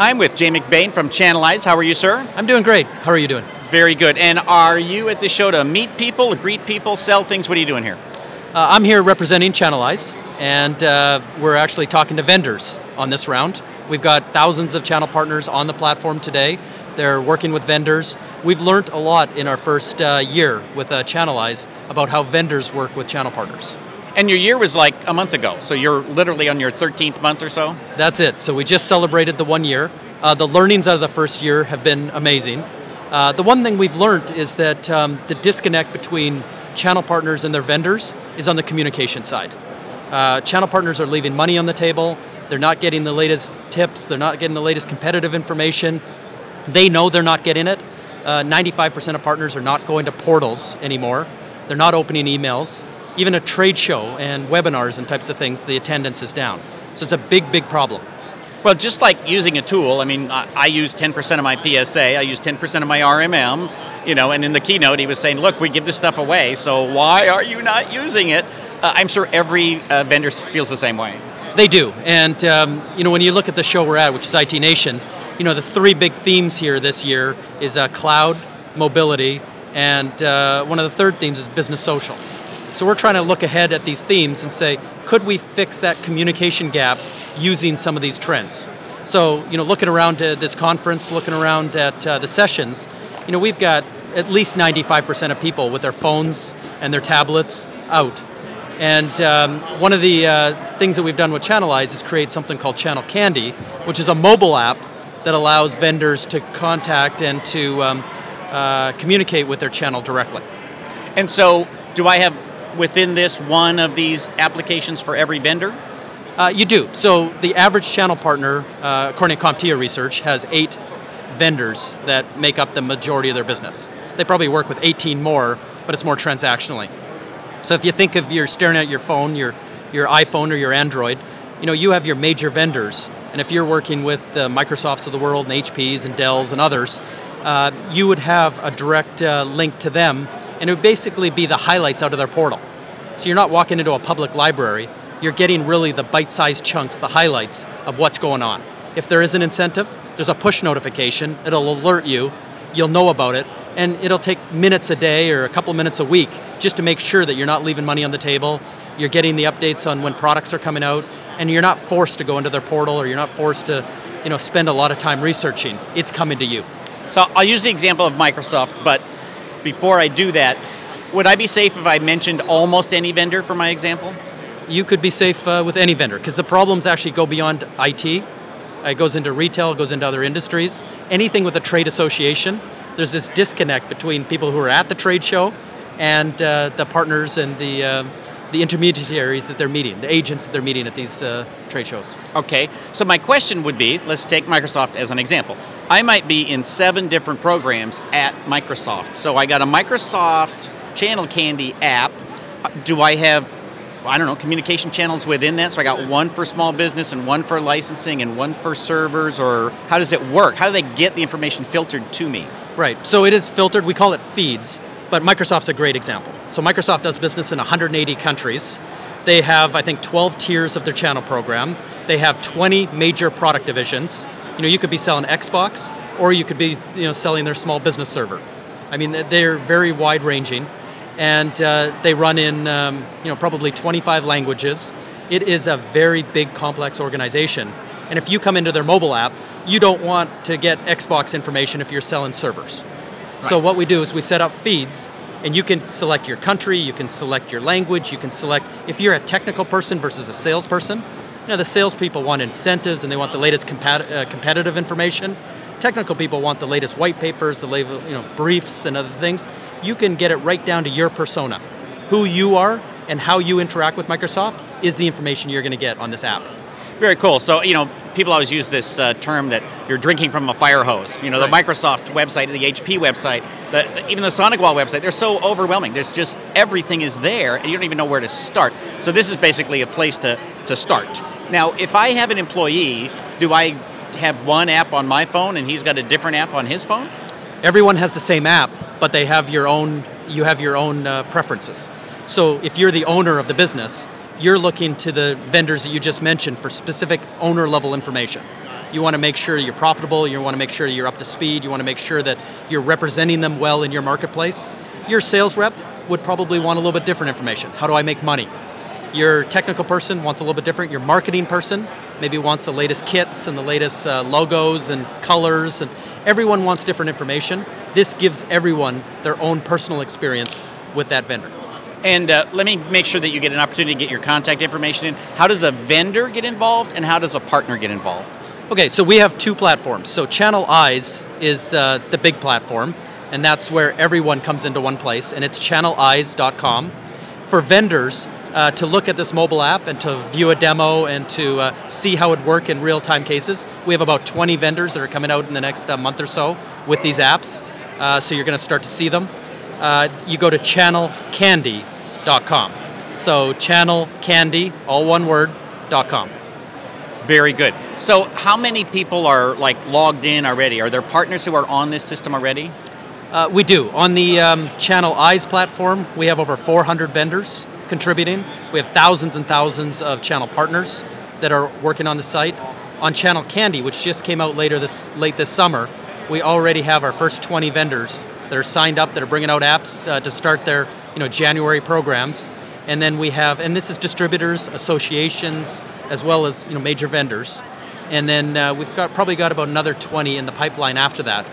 I'm with Jay McBain from Channel Eyes. How are you, sir? I'm doing great. How are you doing? Very good. And are you at the show to meet people, greet people, sell things? What are you doing here? Uh, I'm here representing Channel Eyes, and uh, we're actually talking to vendors on this round. We've got thousands of channel partners on the platform today. They're working with vendors. We've learned a lot in our first uh, year with uh, Channel Eyes about how vendors work with channel partners. And your year was like a month ago, so you're literally on your 13th month or so? That's it. So we just celebrated the one year. Uh, the learnings out of the first year have been amazing. Uh, the one thing we've learned is that um, the disconnect between channel partners and their vendors is on the communication side. Uh, channel partners are leaving money on the table. They're not getting the latest tips. They're not getting the latest competitive information. They know they're not getting it. 95% of partners are not going to portals anymore. They're not opening emails even a trade show and webinars and types of things, the attendance is down. So it's a big, big problem. Well, just like using a tool, I mean, I, I use 10% of my PSA, I use 10% of my RMM, you know, and in the keynote he was saying, look, we give this stuff away, so why are you not using it? Uh, I'm sure every uh, vendor feels the same way. They do. And, um, you know, when you look at the show we're at, which is IT Nation, you know, the three big themes here this year is uh, cloud, mobility, and uh, one of the third themes is business social. So we're trying to look ahead at these themes and say, could we fix that communication gap using some of these trends? So, you know, looking around at this conference, looking around at uh, the sessions, you know, we've got at least 95% of people with their phones and their tablets out. And um, one of the uh, things that we've done with Channel Eyes is create something called Channel Candy, which is a mobile app that allows vendors to contact and to um, uh, communicate with their channel directly. And so, do I have within this one of these applications for every vendor? Uh, you do. So the average channel partner, uh, according to CompTIA research, has eight vendors that make up the majority of their business. They probably work with 18 more, but it's more transactionally. So if you think of you're staring at your phone, your your iPhone or your Android, you know you have your major vendors, and if you're working with the Microsofts of the world and HPs and Dells and others, uh, you would have a direct uh, link to them and it would basically be the highlights out of their portal. So you're not walking into a public library, you're getting really the bite sized chunks, the highlights of what's going on. If there is an incentive, there's a push notification, it'll alert you, you'll know about it, and it'll take minutes a day or a couple minutes a week just to make sure that you're not leaving money on the table, you're getting the updates on when products are coming out, and you're not forced to go into their portal or you're not forced to you know, spend a lot of time researching. It's coming to you. So I'll use the example of Microsoft, but before I do that, would I be safe if I mentioned almost any vendor for my example? You could be safe uh, with any vendor because the problems actually go beyond IT. It goes into retail, it goes into other industries. Anything with a trade association, there's this disconnect between people who are at the trade show and uh, the partners and the uh, the intermediaries that they're meeting, the agents that they're meeting at these uh, trade shows. Okay, so my question would be let's take Microsoft as an example. I might be in seven different programs at Microsoft. So I got a Microsoft Channel Candy app. Do I have, I don't know, communication channels within that? So I got one for small business and one for licensing and one for servers, or how does it work? How do they get the information filtered to me? Right, so it is filtered, we call it feeds. But Microsoft's a great example. So Microsoft does business in 180 countries. They have, I think, 12 tiers of their channel program. They have 20 major product divisions. You know, you could be selling Xbox, or you could be, you know, selling their small business server. I mean, they're very wide ranging, and uh, they run in, um, you know, probably 25 languages. It is a very big, complex organization. And if you come into their mobile app, you don't want to get Xbox information if you're selling servers. So what we do is we set up feeds and you can select your country, you can select your language, you can select if you're a technical person versus a salesperson. You know, the salespeople want incentives and they want the latest compat- uh, competitive information. Technical people want the latest white papers, the latest, you know, briefs and other things. You can get it right down to your persona. Who you are and how you interact with Microsoft is the information you're going to get on this app. Very cool. So, you know, people always use this uh, term that you're drinking from a fire hose. You know, the. Microsoft website, the HP website, the, the, even the SonicWall website, they're so overwhelming. There's just everything is there, and you don't even know where to start. So, this is basically a place to, to start. Now, if I have an employee, do I have one app on my phone and he's got a different app on his phone? Everyone has the same app, but they have your own. You have your own uh, preferences. So, if you're the owner of the business, you're looking to the vendors that you just mentioned for specific owner level information. You want to make sure you're profitable. You want to make sure you're up to speed. You want to make sure that you're representing them well in your marketplace. Your sales rep would probably want a little bit different information. How do I make money? Your technical person wants a little bit different. Your marketing person maybe wants the latest kits and the latest uh, logos and colors, and everyone wants different information. This gives everyone their own personal experience with that vendor. And uh, let me make sure that you get an opportunity to get your contact information in. How does a vendor get involved, and how does a partner get involved? Okay, so we have two platforms. So Channel Eyes is uh, the big platform, and that's where everyone comes into one place, and it's channeleyes.com. For vendors, uh, to look at this mobile app and to view a demo and to uh, see how it work in real-time cases. We have about 20 vendors that are coming out in the next uh, month or so with these apps, uh, so you're going to start to see them. Uh, you go to channelcandy.com. So channelcandy, all one word, .com. Very good. So, how many people are like logged in already? Are there partners who are on this system already? Uh, we do. On the um, Channel Eyes platform, we have over 400 vendors contributing. We have thousands and thousands of channel partners that are working on the site. On Channel Candy, which just came out later this late this summer, we already have our first 20 vendors that are signed up that are bringing out apps uh, to start their you know January programs. And then we have, and this is distributors, associations, as well as you know major vendors. And then uh, we've got probably got about another 20 in the pipeline after that.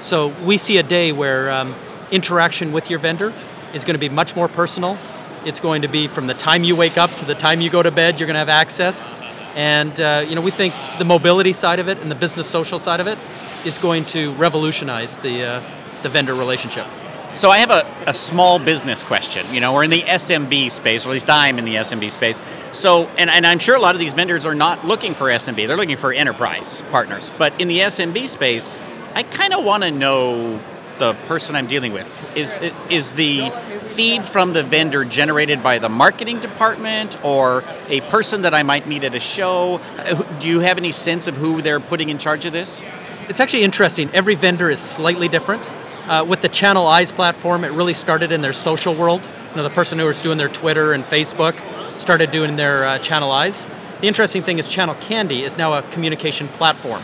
So we see a day where um, interaction with your vendor is going to be much more personal, it's going to be from the time you wake up to the time you go to bed, you're going to have access. And uh, you know, we think the mobility side of it and the business social side of it is going to revolutionize the, uh, the vendor relationship. So I have a, a small business question. You know, we're in the SMB space, or at least I'm in the SMB space. So, and, and I'm sure a lot of these vendors are not looking for SMB; they're looking for enterprise partners. But in the SMB space, I kind of want to know the person I'm dealing with. Is is the feed from the vendor generated by the marketing department or a person that I might meet at a show? Do you have any sense of who they're putting in charge of this? It's actually interesting. Every vendor is slightly different. Uh, with the Channel Eyes platform, it really started in their social world. You know, the person who was doing their Twitter and Facebook started doing their uh, Channel Eyes. The interesting thing is Channel Candy is now a communication platform.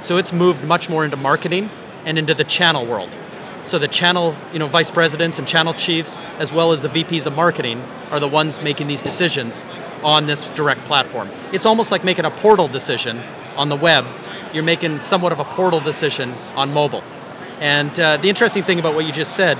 So it's moved much more into marketing and into the channel world. So the channel, you know, vice presidents and channel chiefs, as well as the VPs of marketing, are the ones making these decisions on this direct platform. It's almost like making a portal decision on the web. You're making somewhat of a portal decision on mobile. And uh, the interesting thing about what you just said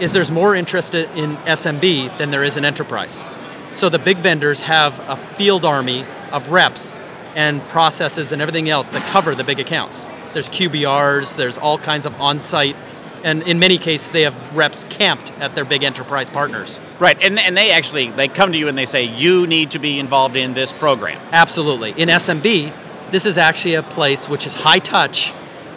is there's more interest in SMB than there is in enterprise. So the big vendors have a field army of reps and processes and everything else that cover the big accounts. There's QBRs, there's all kinds of on site and in many cases they have reps camped at their big enterprise partners. Right and, and they actually they come to you and they say you need to be involved in this program. Absolutely. In smb this is actually a place which is high touch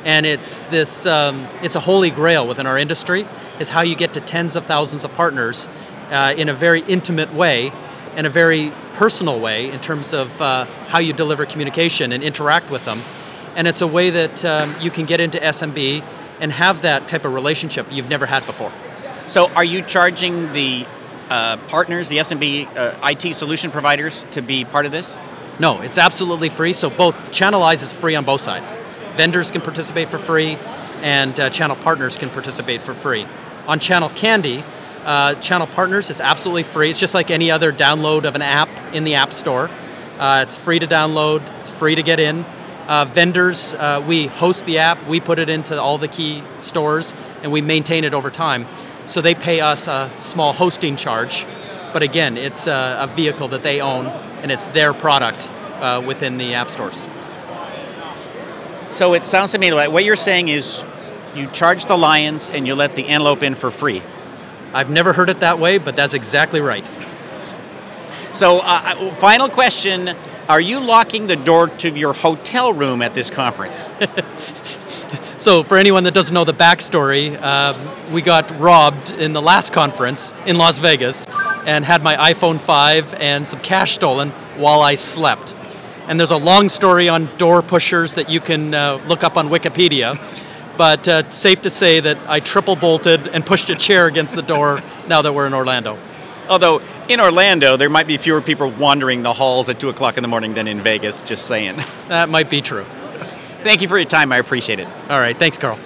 and it's this um, it's a holy grail within our industry is how you get to tens of thousands of partners uh, in a very intimate way and a very personal way in terms of uh, how you deliver communication and interact with them. And it's a way that um, you can get into smb and have that type of relationship you've never had before. So, are you charging the uh, partners, the SMB uh, IT solution providers, to be part of this? No, it's absolutely free. So, both Channel Eyes is free on both sides. Vendors can participate for free, and uh, channel partners can participate for free. On Channel Candy, uh, channel partners is absolutely free. It's just like any other download of an app in the App Store. Uh, it's free to download. It's free to get in. Uh, vendors, uh, we host the app, we put it into all the key stores, and we maintain it over time. So they pay us a small hosting charge, but again, it's a, a vehicle that they own, and it's their product uh, within the app stores. So it sounds to me like what you're saying is you charge the lions and you let the antelope in for free. I've never heard it that way, but that's exactly right. So, uh, uh final question are you locking the door to your hotel room at this conference? so, for anyone that doesn't know the backstory, uh, we got robbed in the last conference in Las Vegas and had my iPhone 5 and some cash stolen while I slept. And there's a long story on door pushers that you can uh, look up on Wikipedia. But uh, safe to say that I triple bolted and pushed a chair against the door now that we're in Orlando. Although in Orlando, there might be fewer people wandering the halls at 2 o'clock in the morning than in Vegas, just saying. That might be true. Thank you for your time. I appreciate it. All right. Thanks, Carl.